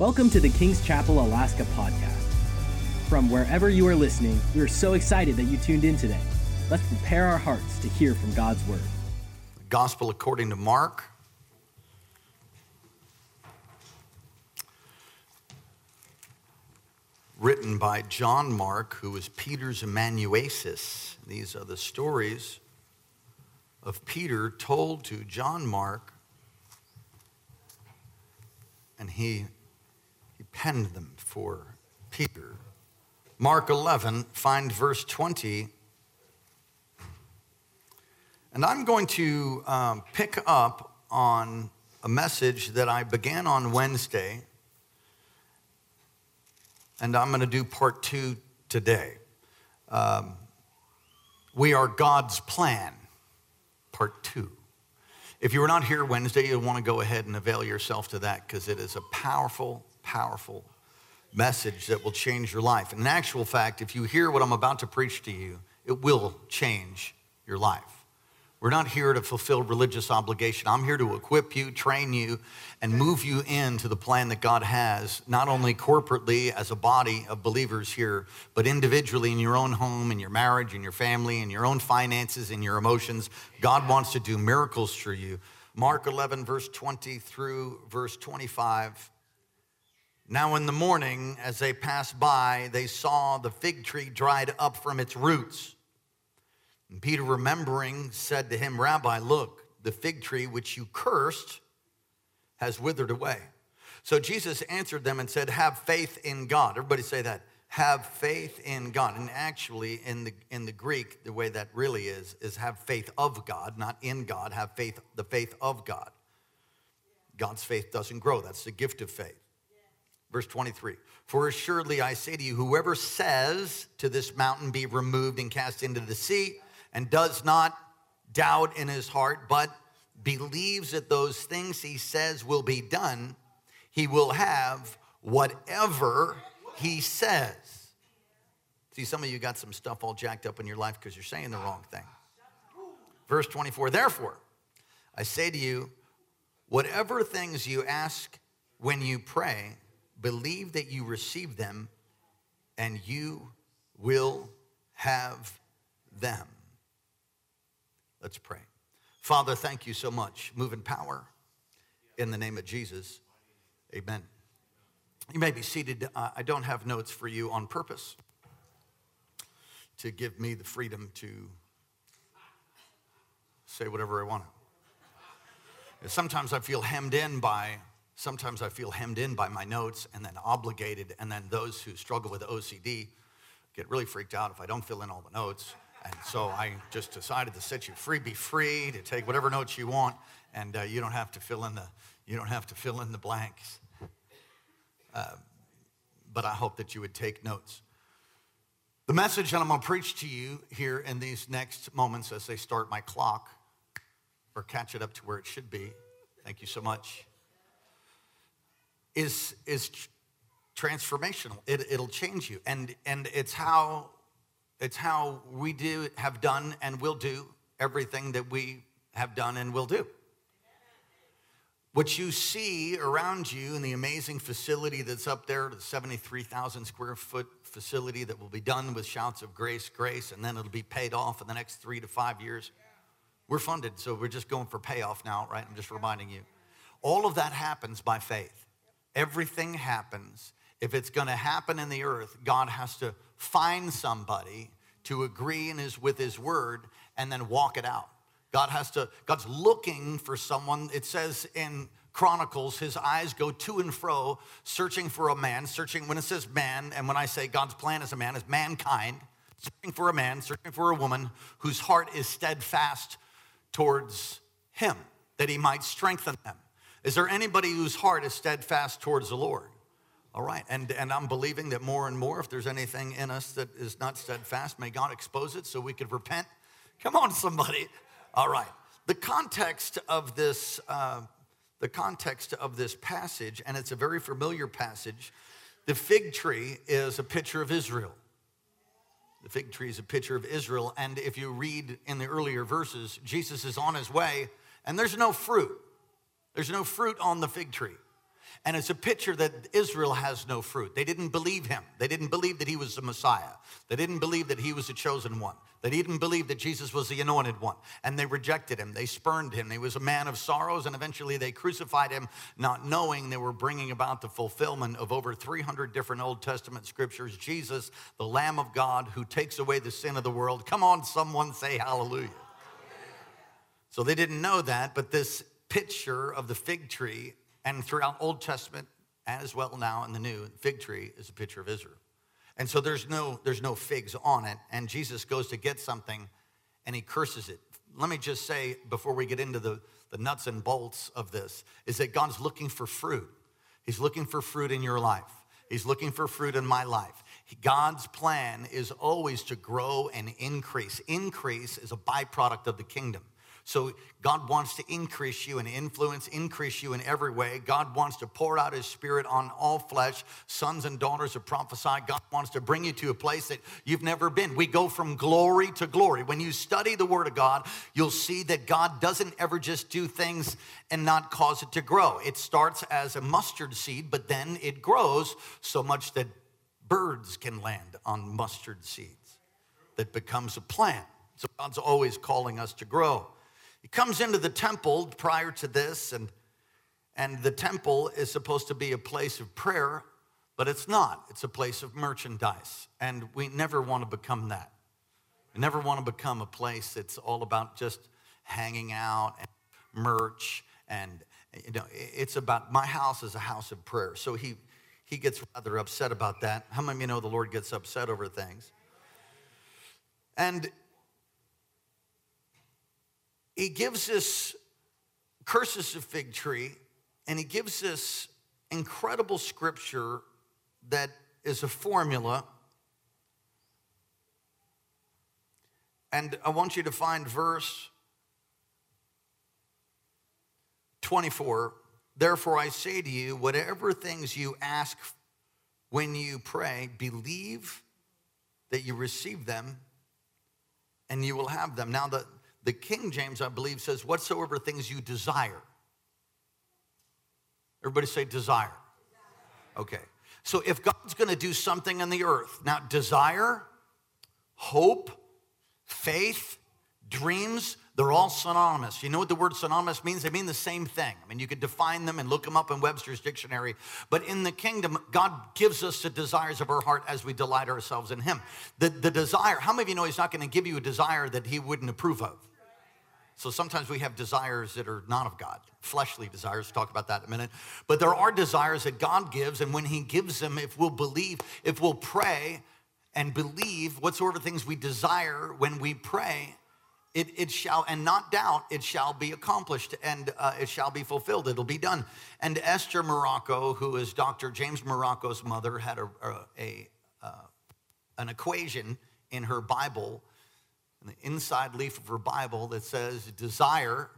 Welcome to the King's Chapel Alaska podcast. From wherever you are listening, we are so excited that you tuned in today. Let's prepare our hearts to hear from God's word. Gospel according to Mark. Written by John Mark, who was Peter's amanuensis. These are the stories of Peter told to John Mark, and he penned them for Peter. Mark 11, find verse 20. And I'm going to um, pick up on a message that I began on Wednesday, and I'm going to do part two today. Um, we are God's plan, part two. If you were not here Wednesday, you'll want to go ahead and avail yourself to that because it is a powerful powerful message that will change your life. And in actual fact, if you hear what I'm about to preach to you, it will change your life. We're not here to fulfill religious obligation. I'm here to equip you, train you, and move you into the plan that God has, not only corporately as a body of believers here, but individually in your own home, in your marriage, in your family, in your own finances, in your emotions. God wants to do miracles through you. Mark 11, verse 20 through verse 25 now, in the morning, as they passed by, they saw the fig tree dried up from its roots. And Peter, remembering, said to him, Rabbi, look, the fig tree which you cursed has withered away. So Jesus answered them and said, Have faith in God. Everybody say that. Have faith in God. And actually, in the, in the Greek, the way that really is, is have faith of God, not in God. Have faith, the faith of God. God's faith doesn't grow. That's the gift of faith. Verse 23 For assuredly I say to you, whoever says to this mountain, be removed and cast into the sea, and does not doubt in his heart, but believes that those things he says will be done, he will have whatever he says. See, some of you got some stuff all jacked up in your life because you're saying the wrong thing. Verse 24 Therefore, I say to you, whatever things you ask when you pray, believe that you receive them and you will have them. Let's pray. Father, thank you so much. Move in power in the name of Jesus. Amen. You may be seated. Uh, I don't have notes for you on purpose to give me the freedom to say whatever I want. Sometimes I feel hemmed in by Sometimes I feel hemmed in by my notes and then obligated, and then those who struggle with OCD get really freaked out if I don't fill in all the notes. And so I just decided to set you free, be free to take whatever notes you want, and uh, you don't have to fill in the you don't have to fill in the blanks. Uh, but I hope that you would take notes. The message that I'm going to preach to you here in these next moments as they start my clock or catch it up to where it should be. Thank you so much is, is transformational. It, it'll change you. And, and it's, how, it's how we do, have done and will do everything that we have done and will do. What you see around you in the amazing facility that's up there, the 73,000 square foot facility that will be done with shouts of grace, grace, and then it'll be paid off in the next three to five years. We're funded, so we're just going for payoff now, right? I'm just reminding you. All of that happens by faith. Everything happens. If it's going to happen in the earth, God has to find somebody to agree in his, with his word and then walk it out. God has to, God's looking for someone. It says in Chronicles, his eyes go to and fro, searching for a man, searching, when it says man, and when I say God's plan is a man, is mankind, searching for a man, searching for a woman whose heart is steadfast towards him, that he might strengthen them. Is there anybody whose heart is steadfast towards the Lord? All right, and, and I'm believing that more and more, if there's anything in us that is not steadfast, may God expose it so we could repent. Come on, somebody. All right, the context of this, uh, the context of this passage, and it's a very familiar passage. The fig tree is a picture of Israel. The fig tree is a picture of Israel, and if you read in the earlier verses, Jesus is on his way, and there's no fruit. There's no fruit on the fig tree. And it's a picture that Israel has no fruit. They didn't believe him. They didn't believe that he was the Messiah. They didn't believe that he was the chosen one. They didn't believe that Jesus was the anointed one. And they rejected him. They spurned him. He was a man of sorrows. And eventually they crucified him, not knowing they were bringing about the fulfillment of over 300 different Old Testament scriptures. Jesus, the Lamb of God who takes away the sin of the world. Come on, someone say hallelujah. So they didn't know that, but this picture of the fig tree and throughout Old Testament as well now in the New, fig tree is a picture of Israel. And so there's no, there's no figs on it. And Jesus goes to get something and he curses it. Let me just say before we get into the, the nuts and bolts of this, is that God's looking for fruit. He's looking for fruit in your life. He's looking for fruit in my life. God's plan is always to grow and increase. Increase is a byproduct of the kingdom. So God wants to increase you and influence, increase you in every way. God wants to pour out his spirit on all flesh, sons and daughters of prophesy. God wants to bring you to a place that you've never been. We go from glory to glory. When you study the word of God, you'll see that God doesn't ever just do things and not cause it to grow. It starts as a mustard seed, but then it grows so much that birds can land on mustard seeds that becomes a plant. So God's always calling us to grow. He comes into the temple prior to this, and, and the temple is supposed to be a place of prayer, but it's not. It's a place of merchandise. And we never want to become that. We never want to become a place that's all about just hanging out and merch. And, you know, it's about my house is a house of prayer. So he, he gets rather upset about that. How many of you know the Lord gets upset over things? And he gives us curses a fig tree and he gives us incredible scripture that is a formula. And i want you to find verse 24 therefore i say to you whatever things you ask when you pray believe that you receive them and you will have them. Now the the King James, I believe, says, whatsoever things you desire. Everybody say desire. Okay. So if God's going to do something on the earth, now desire, hope, faith, dreams, they're all synonymous. You know what the word synonymous means? They mean the same thing. I mean, you could define them and look them up in Webster's dictionary. But in the kingdom, God gives us the desires of our heart as we delight ourselves in Him. The, the desire, how many of you know He's not going to give you a desire that He wouldn't approve of? So sometimes we have desires that are not of God, fleshly desires. Talk about that in a minute. But there are desires that God gives, and when He gives them, if we'll believe, if we'll pray and believe whatsoever things we desire when we pray, it, it shall, and not doubt, it shall be accomplished and uh, it shall be fulfilled. It'll be done. And Esther Marocco, who is Dr. James Marocco's mother, had a, a, a uh, an equation in her Bible the inside leaf of her Bible that says desire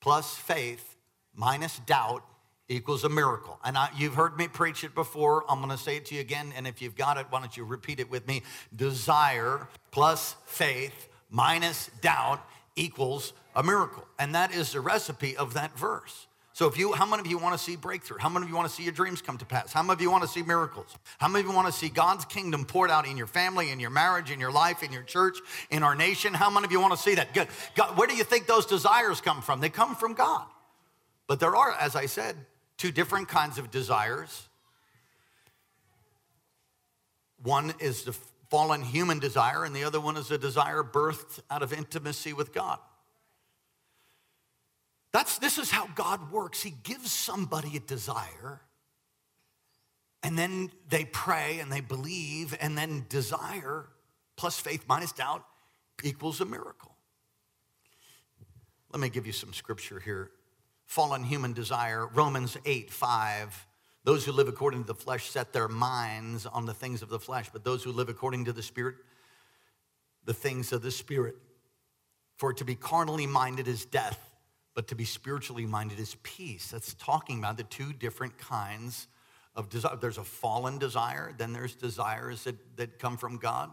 plus faith minus doubt equals a miracle. And I, you've heard me preach it before. I'm going to say it to you again. And if you've got it, why don't you repeat it with me? Desire plus faith minus doubt equals a miracle. And that is the recipe of that verse. So if you, how many of you want to see breakthrough? How many of you want to see your dreams come to pass? How many of you want to see miracles? How many of you want to see God's kingdom poured out in your family, in your marriage, in your life, in your church, in our nation? How many of you want to see that? Good. God, where do you think those desires come from? They come from God. But there are, as I said, two different kinds of desires. One is the fallen human desire, and the other one is a desire birthed out of intimacy with God. That's, this is how God works. He gives somebody a desire, and then they pray and they believe, and then desire plus faith minus doubt equals a miracle. Let me give you some scripture here. Fallen human desire, Romans 8 5. Those who live according to the flesh set their minds on the things of the flesh, but those who live according to the Spirit, the things of the Spirit. For to be carnally minded is death but to be spiritually minded is peace. That's talking about the two different kinds of desire. There's a fallen desire, then there's desires that, that come from God,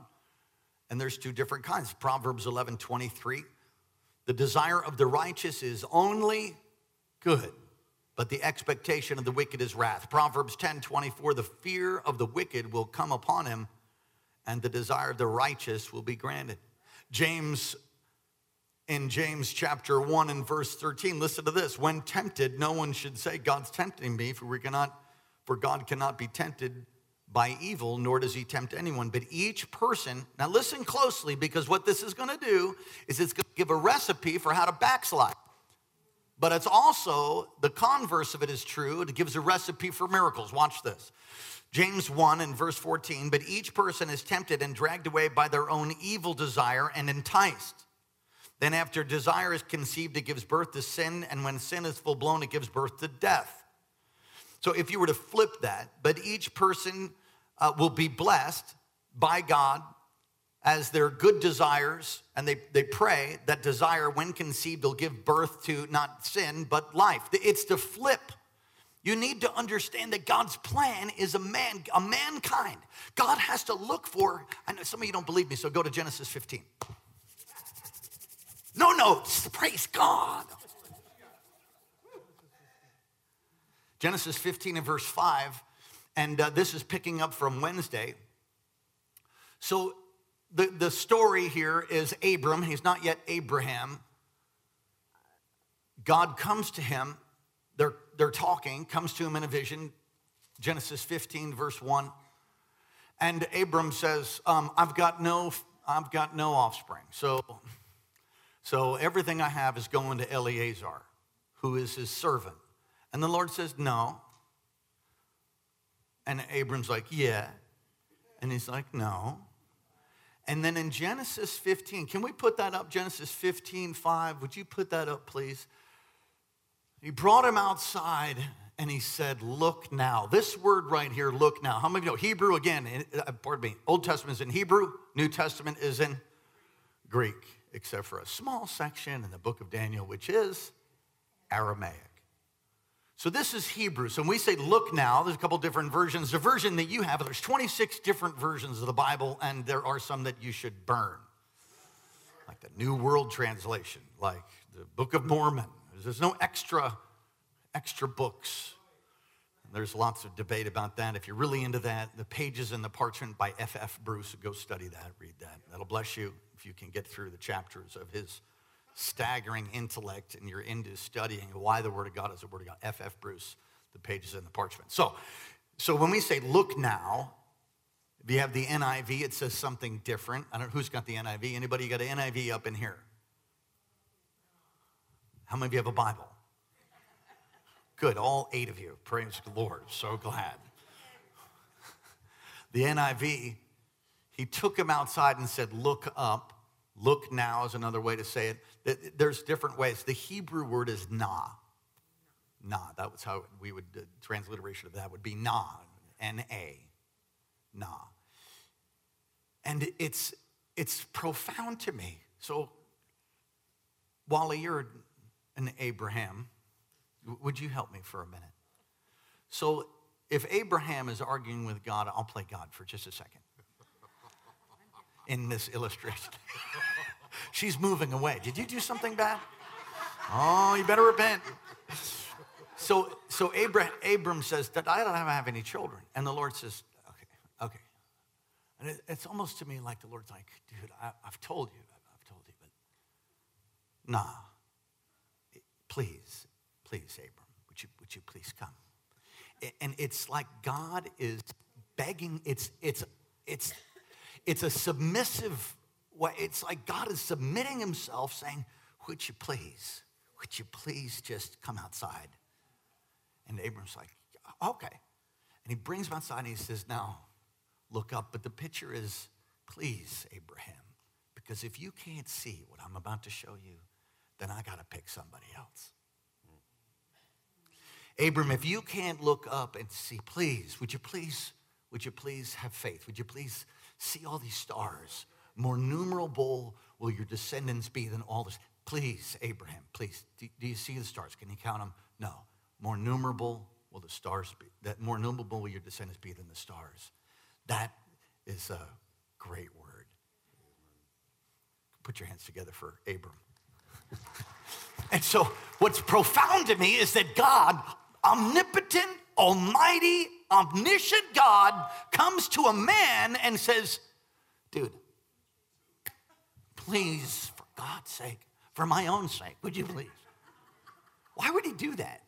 and there's two different kinds. Proverbs 11 23. The desire of the righteous is only good. but the expectation of the wicked is wrath. Proverbs 10 24, the fear of the wicked will come upon him, and the desire of the righteous will be granted. James, in James chapter 1 and verse 13, listen to this. When tempted, no one should say, God's tempting me, for we cannot, for God cannot be tempted by evil, nor does he tempt anyone. But each person, now listen closely, because what this is gonna do is it's gonna give a recipe for how to backslide. But it's also the converse of it is true. It gives a recipe for miracles. Watch this. James 1 and verse 14, but each person is tempted and dragged away by their own evil desire and enticed. Then, after desire is conceived, it gives birth to sin, and when sin is full blown, it gives birth to death. So, if you were to flip that, but each person uh, will be blessed by God as their good desires, and they, they pray that desire, when conceived, will give birth to not sin, but life. It's to flip. You need to understand that God's plan is a man, a mankind. God has to look for, I know some of you don't believe me, so go to Genesis 15. No notes, praise God. Genesis 15 and verse 5, and uh, this is picking up from Wednesday. So the, the story here is Abram. He's not yet Abraham. God comes to him. They're, they're talking, comes to him in a vision. Genesis 15, verse 1. And Abram says, um, I've got no, I've got no offspring. So, so everything I have is going to Eliezer, who is his servant. And the Lord says, No. And Abram's like, Yeah. And he's like, No. And then in Genesis 15, can we put that up? Genesis 15, 5. Would you put that up, please? He brought him outside and he said, Look now. This word right here, look now. How many of you know Hebrew again? Uh, pardon me. Old Testament is in Hebrew, New Testament is in Greek, except for a small section in the book of Daniel, which is Aramaic. So this is Hebrew. So when we say look now, there's a couple different versions. The version that you have, there's 26 different versions of the Bible, and there are some that you should burn. Like the New World Translation, like the Book of Mormon. There's no extra, extra books. There's lots of debate about that. If you're really into that, the pages in the parchment by F.F. F. Bruce, go study that, read that. That'll bless you you can get through the chapters of his staggering intellect and you're into studying why the Word of God is the Word of God. F.F. F. Bruce, the pages in the parchment. So, so when we say look now, if you have the NIV, it says something different. I don't know who's got the NIV. Anybody got an NIV up in here? How many of you have a Bible? Good, all eight of you. Praise the Lord. So glad. The NIV, he took him outside and said, Look up. Look now is another way to say it. There's different ways. The Hebrew word is na. Na. That was how we would, the transliteration of that would be na. N A. Na. And it's, it's profound to me. So, Wally, you're an Abraham. Would you help me for a minute? So, if Abraham is arguing with God, I'll play God for just a second in this illustration. She's moving away. Did you do something bad? Oh, you better repent. So, so Abram, Abram says that I don't have any children. And the Lord says, okay, okay. And it, it's almost to me like the Lord's like, dude, I, have told you, I've told you, but nah, please, please, Abram, would you, would you please come? And it's like God is begging, it's, it's, it's, it's a submissive way. It's like God is submitting himself, saying, Would you please, would you please just come outside? And Abram's like, Okay. And he brings him outside and he says, Now, look up. But the picture is, Please, Abraham, because if you can't see what I'm about to show you, then I got to pick somebody else. Abram, if you can't look up and see, please, would you please, would you please have faith? Would you please see all these stars? More numerable will your descendants be than all this. Please, Abraham, please, do, do you see the stars? Can you count them? No. More numerable will the stars be. That more numerable will your descendants be than the stars. That is a great word. Put your hands together for Abram. and so, what's profound to me is that God omnipotent, almighty, omniscient God comes to a man and says, Dude, please, for God's sake, for my own sake, would you please? Why would he do that?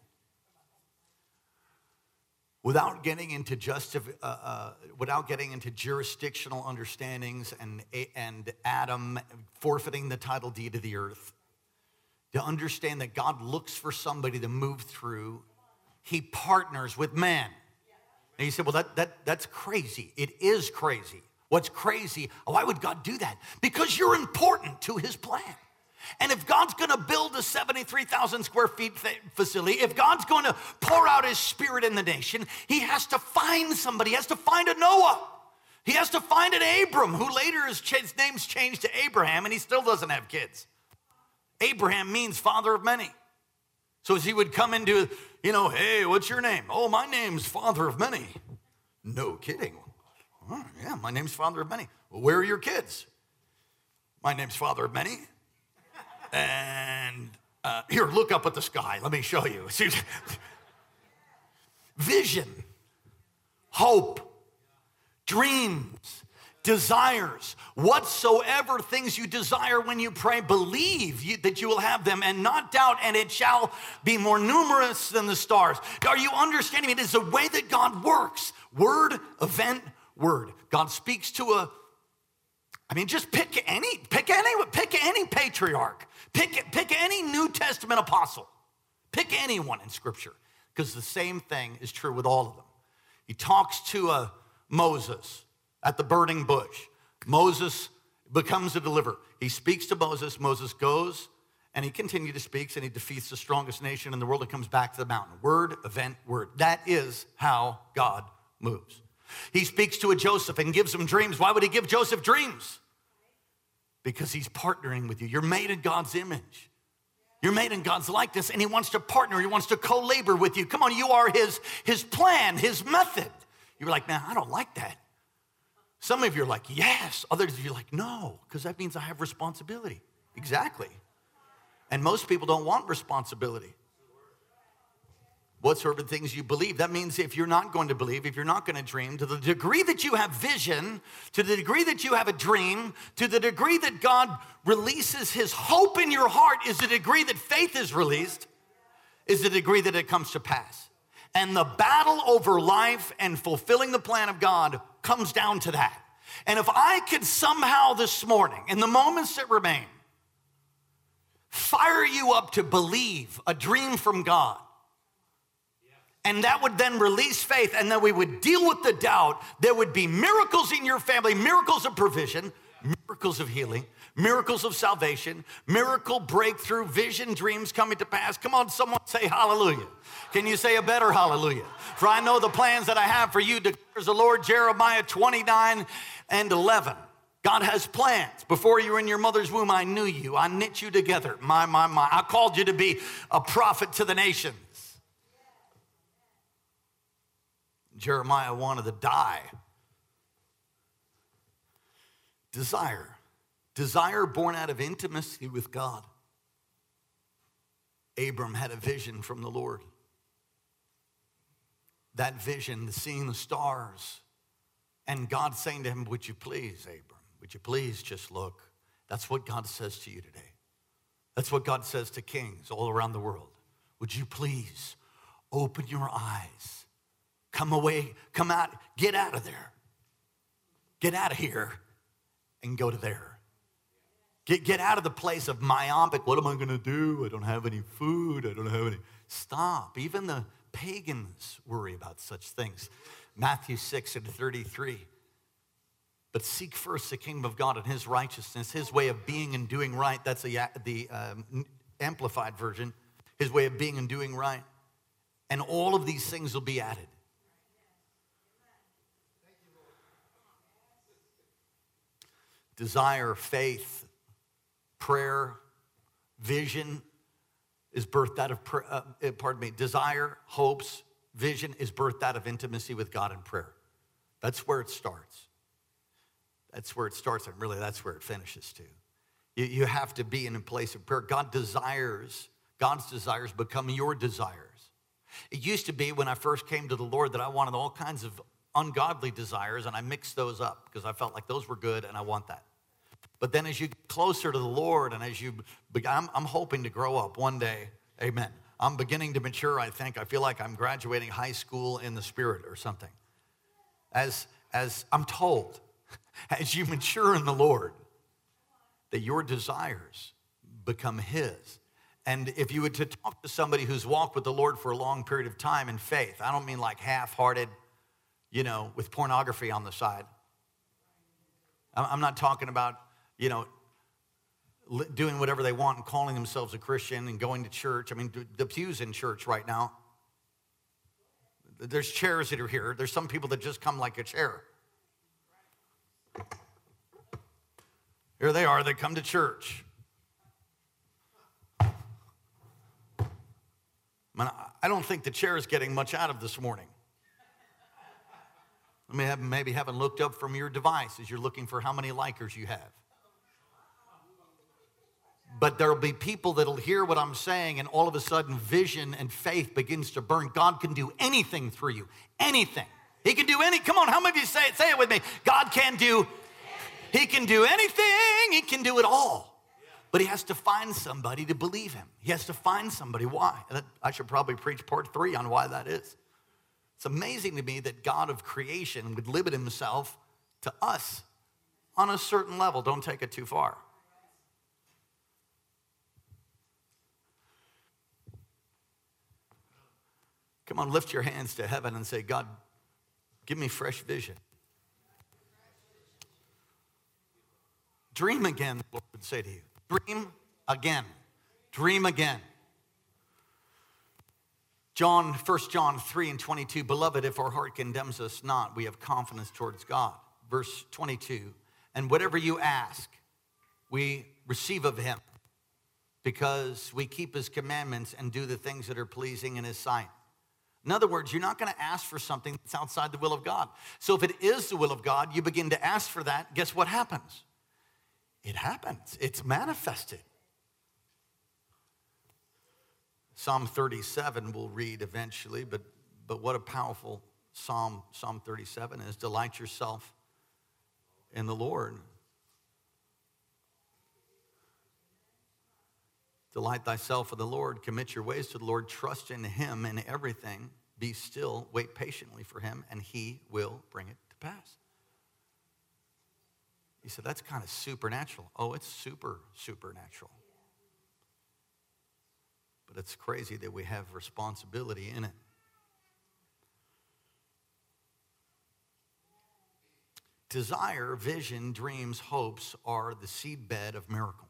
Without getting into just uh, uh, without getting into jurisdictional understandings and and Adam forfeiting the title deed of the earth, to understand that God looks for somebody to move through, He partners with man. And you said, well, that, that, that's crazy. It is crazy. What's crazy? Why would God do that? Because you're important to His plan. And if God's gonna build a 73,000 square feet facility, if God's gonna pour out his spirit in the nation, he has to find somebody, he has to find a Noah. He has to find an Abram, who later his name's changed to Abraham, and he still doesn't have kids. Abraham means father of many. So as he would come into, you know, hey, what's your name? Oh, my name's father of many. No kidding. Oh, yeah, my name's father of many. Well, where are your kids? My name's father of many. And uh, here, look up at the sky. Let me show you. Vision, hope, dreams, desires, whatsoever things you desire when you pray, believe you, that you will have them and not doubt, and it shall be more numerous than the stars. Are you understanding? It is the way that God works word, event, word. God speaks to a I mean, just pick any, pick any, pick any patriarch, pick, pick any New Testament apostle, pick anyone in Scripture, because the same thing is true with all of them. He talks to a Moses at the burning bush. Moses becomes a deliverer. He speaks to Moses. Moses goes and he continues to speak and he defeats the strongest nation in the world and comes back to the mountain. Word, event, word. That is how God moves. He speaks to a Joseph and gives him dreams. Why would he give Joseph dreams? Because he's partnering with you. You're made in God's image. You're made in God's likeness, and he wants to partner. He wants to co-labor with you. Come on, you are his, his plan, his method. You're like, man, I don't like that. Some of you are like, yes. Others of you are like, no, because that means I have responsibility. Exactly. And most people don't want responsibility what sort of things you believe. That means if you're not going to believe, if you're not going to dream, to the degree that you have vision, to the degree that you have a dream, to the degree that God releases his hope in your heart, is the degree that faith is released, is the degree that it comes to pass. And the battle over life and fulfilling the plan of God comes down to that. And if I could somehow this morning, in the moments that remain, fire you up to believe a dream from God, and that would then release faith, and then we would deal with the doubt. There would be miracles in your family, miracles of provision, miracles of healing, miracles of salvation, miracle breakthrough, vision, dreams coming to pass. Come on, someone say hallelujah. Can you say a better hallelujah? For I know the plans that I have for you, declares the Lord, Jeremiah 29 and 11. God has plans. Before you were in your mother's womb, I knew you. I knit you together. My, my, my. I called you to be a prophet to the nations. Jeremiah wanted to die. Desire. Desire born out of intimacy with God. Abram had a vision from the Lord. That vision, seeing the stars, and God saying to him, Would you please, Abram, would you please just look? That's what God says to you today. That's what God says to kings all around the world. Would you please open your eyes Come away, come out, get out of there. Get out of here and go to there. Get, get out of the place of myopic, what am I gonna do? I don't have any food, I don't have any. Stop. Even the pagans worry about such things. Matthew 6 and 33. But seek first the kingdom of God and his righteousness, his way of being and doing right. That's the, the um, amplified version. His way of being and doing right. And all of these things will be added. desire, faith, prayer, vision is birthed out of, uh, uh, pardon me, desire, hopes, vision is birthed out of intimacy with God in prayer. That's where it starts. That's where it starts, and really that's where it finishes too. You, you have to be in a place of prayer. God desires, God's desires become your desires. It used to be when I first came to the Lord that I wanted all kinds of ungodly desires and I mixed those up because I felt like those were good and I want that. But then as you get closer to the Lord and as you, I'm, I'm hoping to grow up one day, amen. I'm beginning to mature, I think. I feel like I'm graduating high school in the spirit or something. As, as I'm told, as you mature in the Lord, that your desires become His. And if you were to talk to somebody who's walked with the Lord for a long period of time in faith, I don't mean like half hearted, you know, with pornography on the side. I'm not talking about, you know, doing whatever they want and calling themselves a Christian and going to church. I mean, the pews in church right now. There's chairs that are here. There's some people that just come like a chair. Here they are, they come to church. Man, I don't think the chair is getting much out of this morning. Maybe haven't looked up from your device as you're looking for how many likers you have. But there'll be people that'll hear what I'm saying, and all of a sudden, vision and faith begins to burn. God can do anything through you. Anything. He can do any. Come on, how many of you say it? Say it with me. God can do. He can do anything. He can do it all. But he has to find somebody to believe him. He has to find somebody. Why? I should probably preach part three on why that is. It's amazing to me that God of creation would limit himself to us on a certain level. Don't take it too far. Come on, lift your hands to heaven and say, God, give me fresh vision. Dream again, the Lord would say to you. Dream again. Dream again. John, 1 John 3 and 22, beloved, if our heart condemns us not, we have confidence towards God. Verse 22, and whatever you ask, we receive of him because we keep his commandments and do the things that are pleasing in his sight. In other words, you're not going to ask for something that's outside the will of God. So if it is the will of God, you begin to ask for that, guess what happens? It happens, it's manifested. Psalm 37 we'll read eventually, but, but what a powerful psalm Psalm 37 is. Delight yourself in the Lord. Delight thyself in the Lord, commit your ways to the Lord, trust in him in everything, be still, wait patiently for him, and he will bring it to pass. You said, that's kind of supernatural. Oh, it's super, supernatural. But it's crazy that we have responsibility in it. Desire, vision, dreams, hopes are the seedbed of miracles.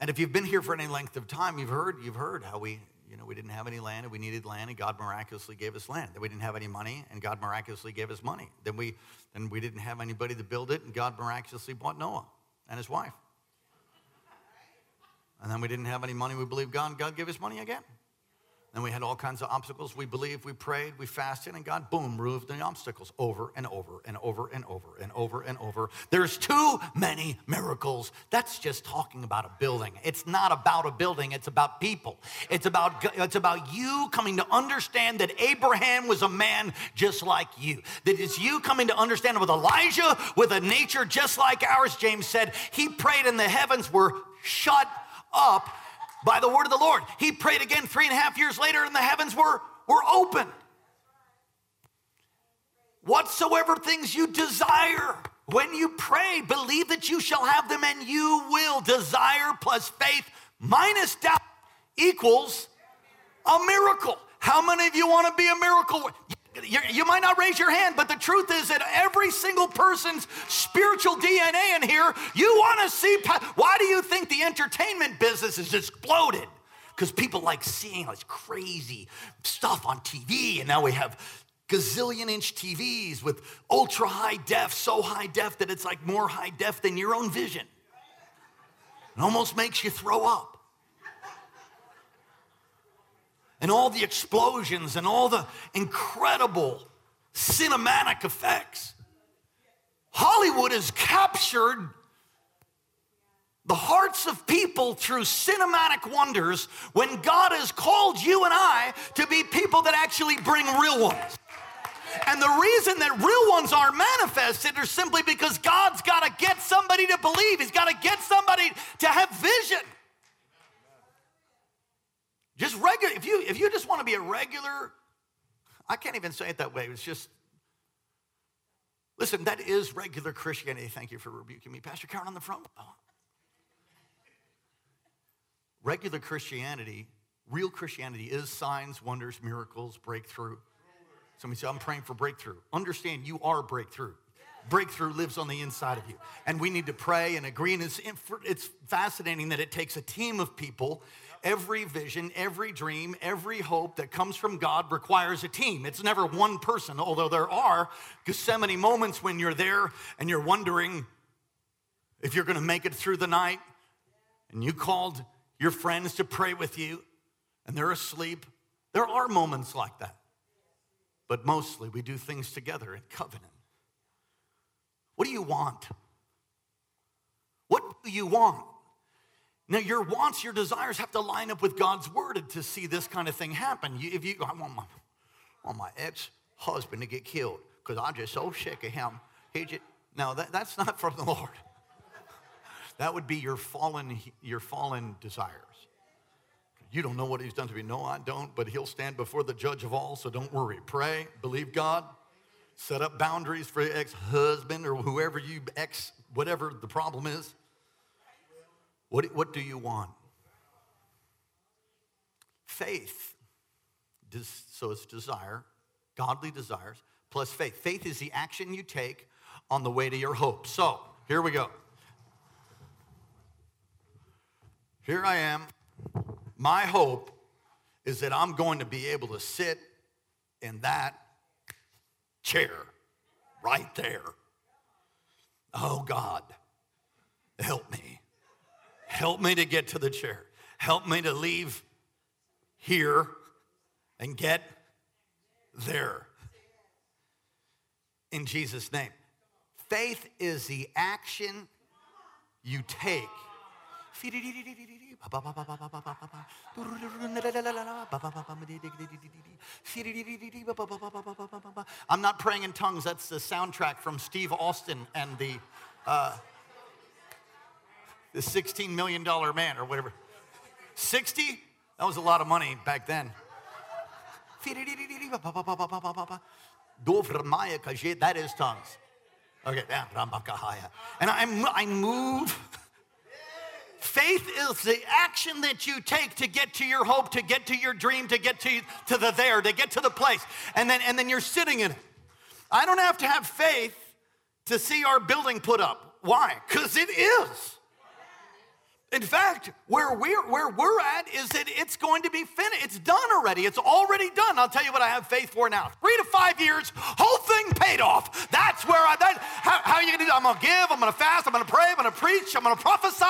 And if you've been here for any length of time, you've heard, you've heard how we you know, we didn't have any land and we needed land and God miraculously gave us land. Then we didn't have any money and God miraculously gave us money. Then we, then we didn't have anybody to build it and God miraculously bought Noah and his wife. And then we didn't have any money. We believed God and God gave us money again. Then we had all kinds of obstacles. We believed, we prayed, we fasted, and God, boom, removed the obstacles over and over and over and over and over and over. There's too many miracles. That's just talking about a building. It's not about a building, it's about people. It's about, it's about you coming to understand that Abraham was a man just like you. That it's you coming to understand with Elijah, with a nature just like ours, James said. He prayed and the heavens were shut up by the word of the Lord. He prayed again three and a half years later, and the heavens were, were open. Whatsoever things you desire, when you pray, believe that you shall have them, and you will. Desire plus faith minus doubt equals a miracle. How many of you want to be a miracle? You, you might not raise your hand, but the truth is that every single person's spiritual DNA in here, you want to see. Why do you think the entertainment business has exploded? Because people like seeing this crazy stuff on TV, and now we have gazillion inch TVs with ultra high def, so high def that it's like more high def than your own vision. It almost makes you throw up and all the explosions and all the incredible cinematic effects. Hollywood has captured the hearts of people through cinematic wonders when God has called you and I to be people that actually bring real ones. And the reason that real ones aren't manifested are simply because God's got to get somebody to believe. He's got to get somebody to have vision. Just regular, if you if you just want to be a regular, I can't even say it that way. It's just listen, that is regular Christianity. Thank you for rebuking me. Pastor Karen on the front. Oh. Regular Christianity, real Christianity is signs, wonders, miracles, breakthrough. Somebody say, I'm praying for breakthrough. Understand you are breakthrough. Breakthrough lives on the inside of you. And we need to pray and agree. And it's, it's fascinating that it takes a team of people. Every vision, every dream, every hope that comes from God requires a team. It's never one person, although there are Gethsemane moments when you're there and you're wondering if you're going to make it through the night. And you called your friends to pray with you and they're asleep. There are moments like that but mostly we do things together in covenant. What do you want? What do you want? Now, your wants, your desires have to line up with God's word to see this kind of thing happen. You, if you, I want my, want my ex husband to get killed because I'm just so sick of him. He just, no, that, that's not from the Lord. that would be your fallen, your fallen desires. You don't know what he's done to me. No, I don't, but he'll stand before the judge of all, so don't worry. Pray, believe God, set up boundaries for your ex husband or whoever you ex, whatever the problem is. What, what do you want? Faith, so it's desire, godly desires, plus faith. Faith is the action you take on the way to your hope. So here we go. Here I am my hope is that I'm going to be able to sit in that chair right there. Oh God, help me. Help me to get to the chair. Help me to leave here and get there. In Jesus' name. Faith is the action you take I'm not praying in tongues. That's the soundtrack from Steve Austin and the uh, the 16 million dollar man or whatever. 60? That was a lot of money back then. That is tongues. Okay, and I, I move Faith is the action that you take to get to your hope, to get to your dream, to get to, to the there, to get to the place. And then, and then you're sitting in it. I don't have to have faith to see our building put up. Why? Because it is. In fact, where we're, where we're at is that it's going to be finished. It's done already. It's already done. I'll tell you what I have faith for now. Three to five years, whole thing paid off. That's where I, that, how, how are you going to do I'm going to give, I'm going to fast, I'm going to pray, I'm going to preach, I'm going to prophesy,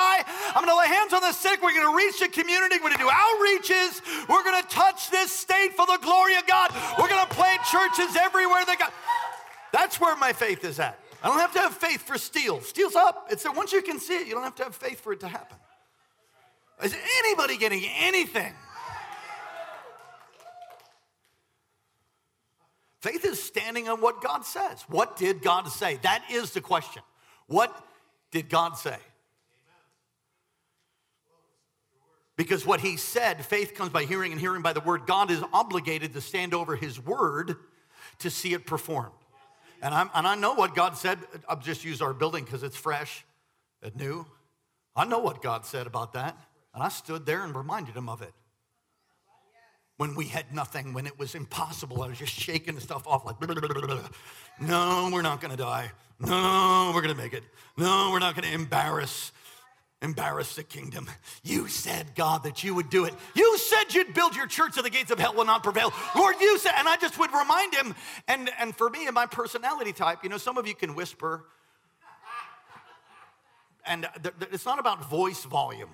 I'm going to lay hands on the sick, we're going to reach the community, we're going to do outreaches, we're going to touch this state for the glory of God, we're going to plant churches everywhere that God. That's where my faith is at. I don't have to have faith for steel. Steel's up. It's there. Once you can see it, you don't have to have faith for it to happen. Is anybody getting anything? Faith is standing on what God says. What did God say? That is the question. What did God say? Because what he said, faith comes by hearing and hearing by the word. God is obligated to stand over his word to see it performed. And, I'm, and I know what God said. I'll just use our building because it's fresh and new. I know what God said about that. And I stood there and reminded him of it. When we had nothing, when it was impossible, I was just shaking the stuff off like, blah, blah, blah, no, we're not gonna die. No, we're gonna make it. No, we're not gonna embarrass embarrass the kingdom. You said, God, that you would do it. You said you'd build your church so the gates of hell will not prevail. Lord, you said, and I just would remind him. And, and for me and my personality type, you know, some of you can whisper. And it's not about voice volume.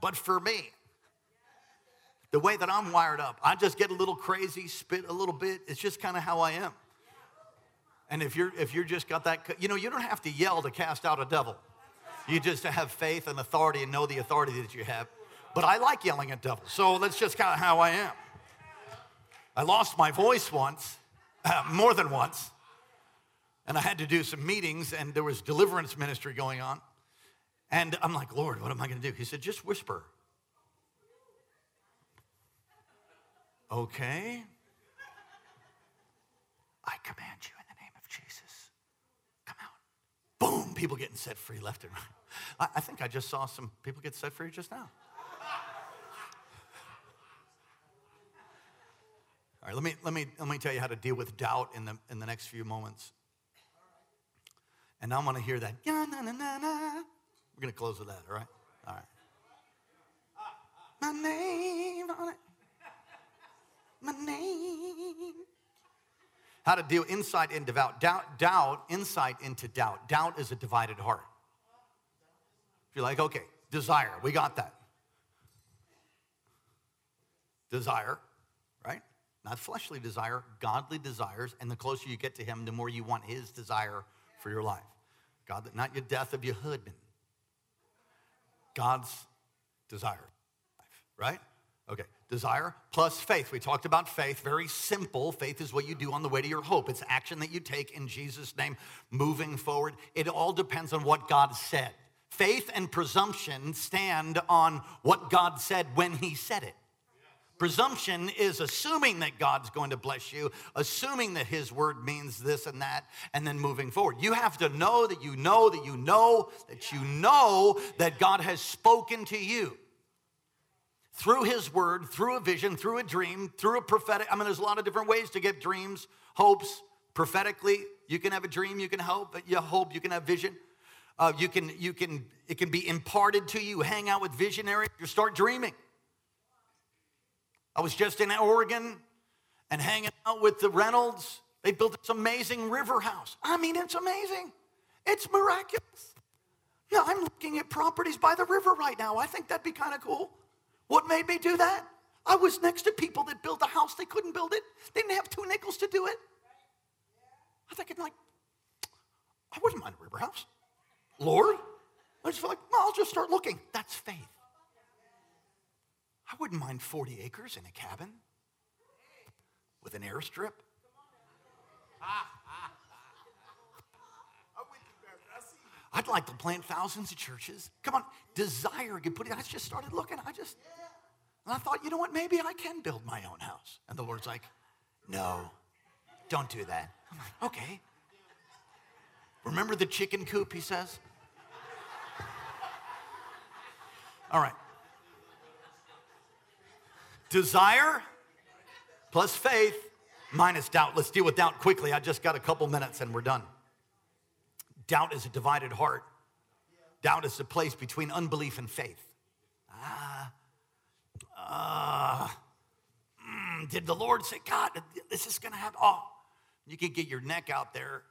But for me, the way that I'm wired up, I just get a little crazy, spit a little bit. It's just kind of how I am. And if you're if you're just got that, you know, you don't have to yell to cast out a devil. You just have faith and authority and know the authority that you have. But I like yelling at devils. So that's just kind of how I am. I lost my voice once, uh, more than once. And I had to do some meetings, and there was deliverance ministry going on. And I'm like, Lord, what am I going to do? He said, just whisper. Okay. I command you in the name of Jesus. Come out. Boom, people getting set free left and right. I, I think I just saw some people get set free just now. All right, let me, let, me, let me tell you how to deal with doubt in the, in the next few moments. And I'm going to hear that. We're going to close with that, all right? All right. My name on it. My name. How to deal insight into doubt. Doubt, doubt, insight into doubt. Doubt is a divided heart. If you're like, okay, desire, we got that. Desire, right? Not fleshly desire, godly desires. And the closer you get to Him, the more you want His desire for your life. God, not your death of your husband. God's desire, right? Okay, desire plus faith. We talked about faith, very simple. Faith is what you do on the way to your hope. It's action that you take in Jesus' name moving forward. It all depends on what God said. Faith and presumption stand on what God said when He said it. Presumption is assuming that God's going to bless you, assuming that His word means this and that, and then moving forward. You have to know that you know that you know that you know that God has spoken to you through His word, through a vision, through a dream, through a prophetic. I mean, there's a lot of different ways to get dreams, hopes. Prophetically, you can have a dream, you can hope, you hope, you can have vision. Uh, you can, you can, it can be imparted to you. Hang out with visionaries, you start dreaming. I was just in Oregon and hanging out with the Reynolds. They built this amazing river house. I mean, it's amazing. It's miraculous. Yeah, I'm looking at properties by the river right now. I think that'd be kind of cool. What made me do that? I was next to people that built a house, they couldn't build it. They didn't have two nickels to do it. I think I'm like, I wouldn't mind a river house. Lord, I just feel like, well, I'll just start looking. That's faith. I wouldn't mind 40 acres in a cabin with an airstrip. I'd like to plant thousands of churches. Come on, desire. You put it. I just started looking. I just, and I thought, you know what? Maybe I can build my own house. And the Lord's like, no, don't do that. I'm like, okay. Remember the chicken coop? He says. All right. Desire plus faith minus doubt. Let's deal with doubt quickly. I just got a couple minutes and we're done. Doubt is a divided heart. Doubt is the place between unbelief and faith. Ah, uh, mm, did the Lord say, God, this is going to happen? Oh, you can get your neck out there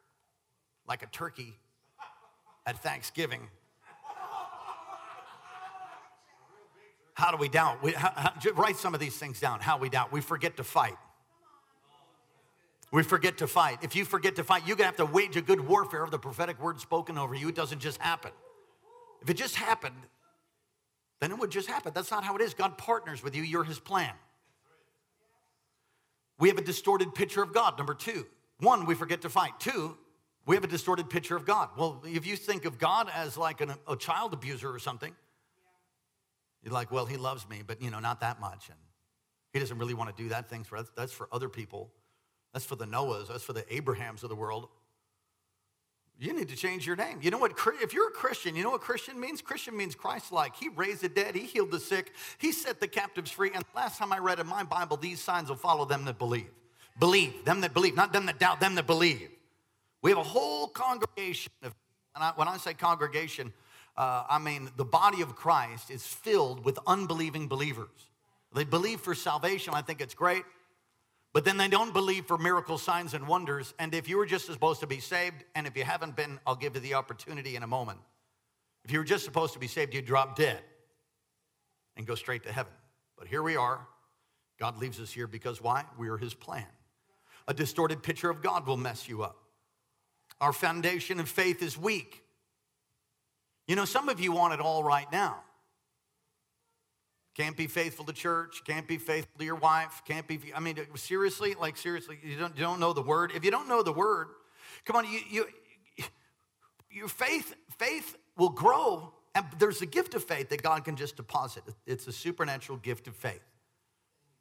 like a turkey at Thanksgiving How do we doubt? We, how, how, write some of these things down. How we doubt. We forget to fight. We forget to fight. If you forget to fight, you're going to have to wage a good warfare of the prophetic word spoken over you. It doesn't just happen. If it just happened, then it would just happen. That's not how it is. God partners with you, you're his plan. We have a distorted picture of God. Number two, one, we forget to fight. Two, we have a distorted picture of God. Well, if you think of God as like an, a child abuser or something, you're like, well, he loves me, but you know, not that much. And he doesn't really want to do that thing for us. That's for other people. That's for the Noahs. That's for the Abrahams of the world. You need to change your name. You know what? If you're a Christian, you know what Christian means? Christian means Christ like. He raised the dead, He healed the sick, He set the captives free. And last time I read in my Bible, these signs will follow them that believe. Believe, them that believe, not them that doubt, them that believe. We have a whole congregation of, and I, when I say congregation, uh, I mean, the body of Christ is filled with unbelieving believers. They believe for salvation, I think it's great, but then they don't believe for miracle signs and wonders. And if you were just supposed to be saved, and if you haven't been, I'll give you the opportunity in a moment. If you were just supposed to be saved, you'd drop dead and go straight to heaven. But here we are. God leaves us here because why? We are his plan. A distorted picture of God will mess you up. Our foundation of faith is weak. You know, some of you want it all right now. Can't be faithful to church, can't be faithful to your wife, can't be, I mean, seriously, like seriously, you don't, you don't know the word. If you don't know the word, come on, you, you, your faith, faith will grow, and there's a gift of faith that God can just deposit. It's a supernatural gift of faith.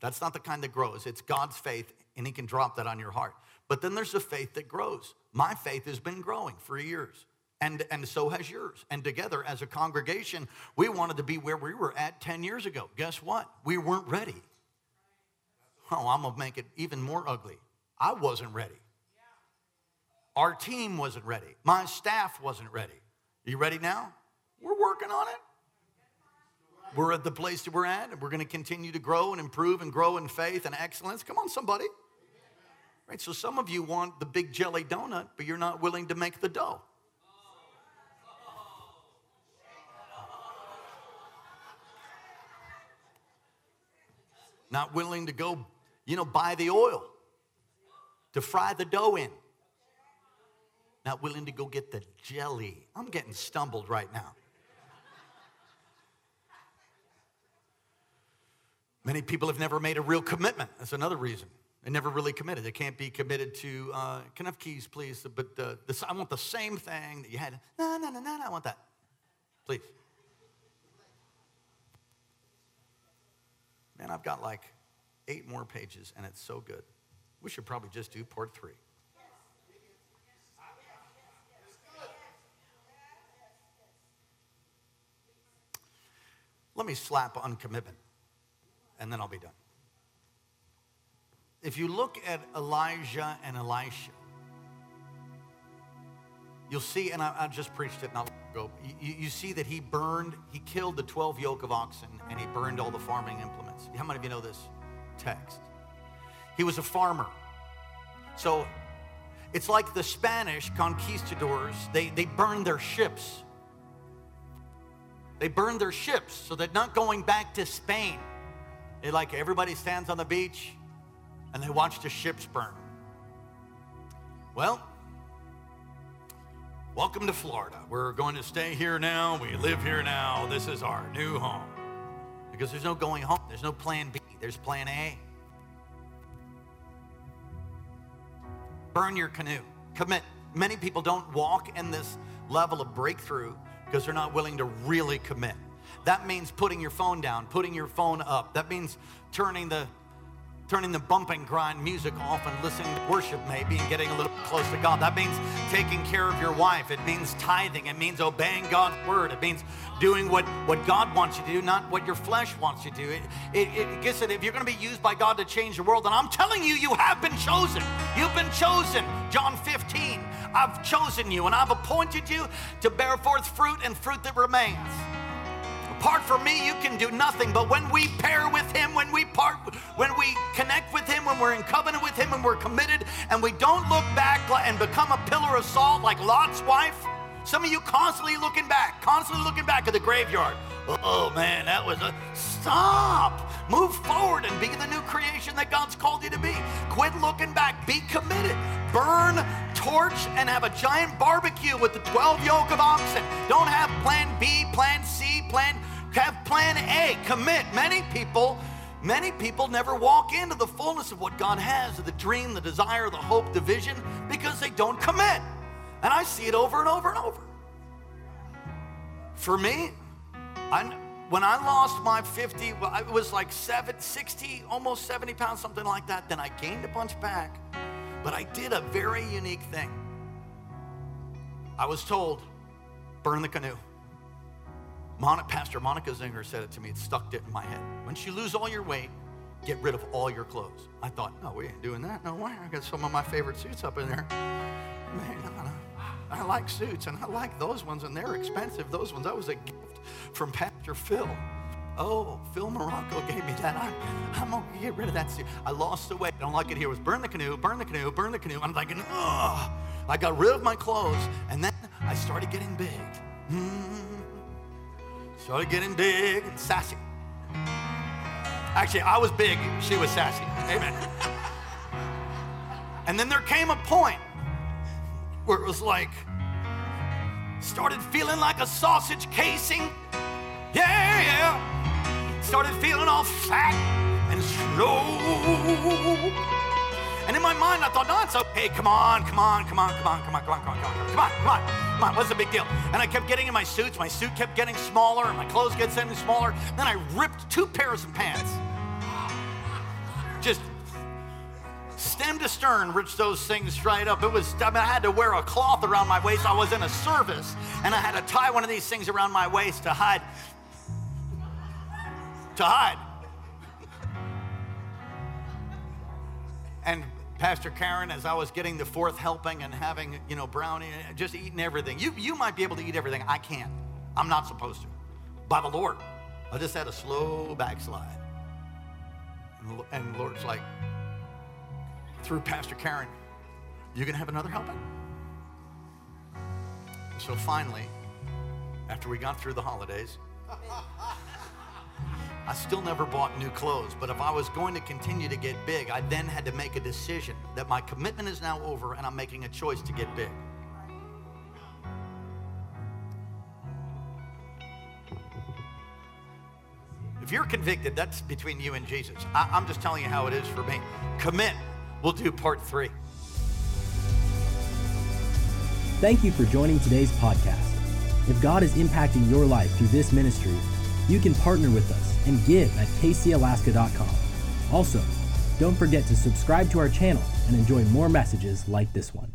That's not the kind that grows. It's God's faith, and He can drop that on your heart. But then there's a faith that grows. My faith has been growing for years and, and so has yours. And together as a congregation, we wanted to be where we were at 10 years ago. Guess what? We weren't ready. Oh, I'm gonna make it even more ugly. I wasn't ready. Our team wasn't ready. My staff wasn't ready. Are you ready now? We're working on it. We're at the place that we're at, and we're going to continue to grow and improve and grow in faith and excellence. Come on, somebody. Right? So some of you want the big jelly donut, but you're not willing to make the dough. Not willing to go, you know, buy the oil to fry the dough in, not willing to go get the jelly. I'm getting stumbled right now. Many people have never made a real commitment. That's another reason. They never really committed. They can't be committed to, uh, can I have keys, please? But uh, this, I want the same thing that you had. No, no, no, no, no, I want that. Please. I've got like eight more pages, and it's so good. We should probably just do part three. Let me slap on commitment, and then I'll be done. If you look at Elijah and Elisha, you'll see, and I, I just preached it not long ago, you, you, see that he burned, he killed the 12 yoke of oxen, and he burned all the farming implements. How many of you know this text? He was a farmer. So it's like the Spanish conquistadors, they, they burned their ships. They burned their ships so that not going back to Spain. They like everybody stands on the beach and they watch the ships burn. Well, welcome to Florida. We're going to stay here now. We live here now. This is our new home. Because there's no going home, there's no plan B, there's plan A. Burn your canoe, commit. Many people don't walk in this level of breakthrough because they're not willing to really commit. That means putting your phone down, putting your phone up. That means turning the turning the bump and grind music off and listening to worship maybe and getting a little close to God. That means taking care of your wife. It means tithing. It means obeying God's word. It means doing what, what God wants you to do, not what your flesh wants you to do. It, it, it gets it. If you're going to be used by God to change the world, then I'm telling you, you have been chosen. You've been chosen. John 15, I've chosen you and I've appointed you to bear forth fruit and fruit that remains. Apart from me, you can do nothing. But when we pair with Him, when we part, when we connect with Him, when we're in covenant with Him, and we're committed, and we don't look back and become a pillar of salt like Lot's wife. Some of you constantly looking back, constantly looking back at the graveyard. Oh man, that was a stop. Move forward and be the new creation that God's called you to be. Quit looking back. Be committed. Burn, torch, and have a giant barbecue with the 12 yoke of oxen. Don't have plan B, plan C, plan have plan A, commit. Many people, many people never walk into the fullness of what God has, the dream, the desire, the hope, the vision, because they don't commit. And I see it over and over and over. For me, I, when I lost my 50, it was like seven, 60, almost 70 pounds, something like that. Then I gained a bunch back. But I did a very unique thing. I was told, burn the canoe. Mon- Pastor Monica Zinger said it to me. It stuck it in my head. Once you lose all your weight, get rid of all your clothes. I thought, no, we ain't doing that. No way. I got some of my favorite suits up in there. Man, I like suits, and I like those ones, and they're expensive. Those ones. That was a gift from Pastor Phil. Oh, Phil Marocco gave me that. I, I'm gonna get rid of that suit. I lost the weight. I don't like it here. It was burn the canoe, burn the canoe, burn the canoe. I'm thinking, oh, I got rid of my clothes, and then I started getting big. Mm-hmm. Started getting big and sassy. Actually, I was big, she was sassy. Amen. and then there came a point where it was like, Started feeling like a sausage casing. Yeah, yeah. Started feeling all fat and slow. And in my mind, I thought, no, it's okay. Come on, come on, come on, come on, come on, come on, come on, come on, come on, come on, come on. What's the big deal? And I kept getting in my suits. My suit kept getting smaller, and my clothes kept getting smaller. Then I ripped two pairs of pants. Just stem to stern, ripped those things straight up. It was, I, mean, I had to wear a cloth around my waist. I was in a service, and I had to tie one of these things around my waist to hide. To hide. And Pastor Karen, as I was getting the fourth helping and having, you know, brownie, just eating everything. You, you might be able to eat everything. I can't. I'm not supposed to. By the Lord. I just had a slow backslide. And, the Lord's like, through Pastor Karen, you gonna have another helping? And so finally, after we got through the holidays, I still never bought new clothes, but if I was going to continue to get big, I then had to make a decision that my commitment is now over and I'm making a choice to get big. If you're convicted, that's between you and Jesus. I, am just telling you how it is for me. Commit. We'll do part three. Thank you for joining today's podcast. If God is impacting your life through this ministry, you can partner with us and give at kcalaska.com. Also, don't forget to subscribe to our channel and enjoy more messages like this one.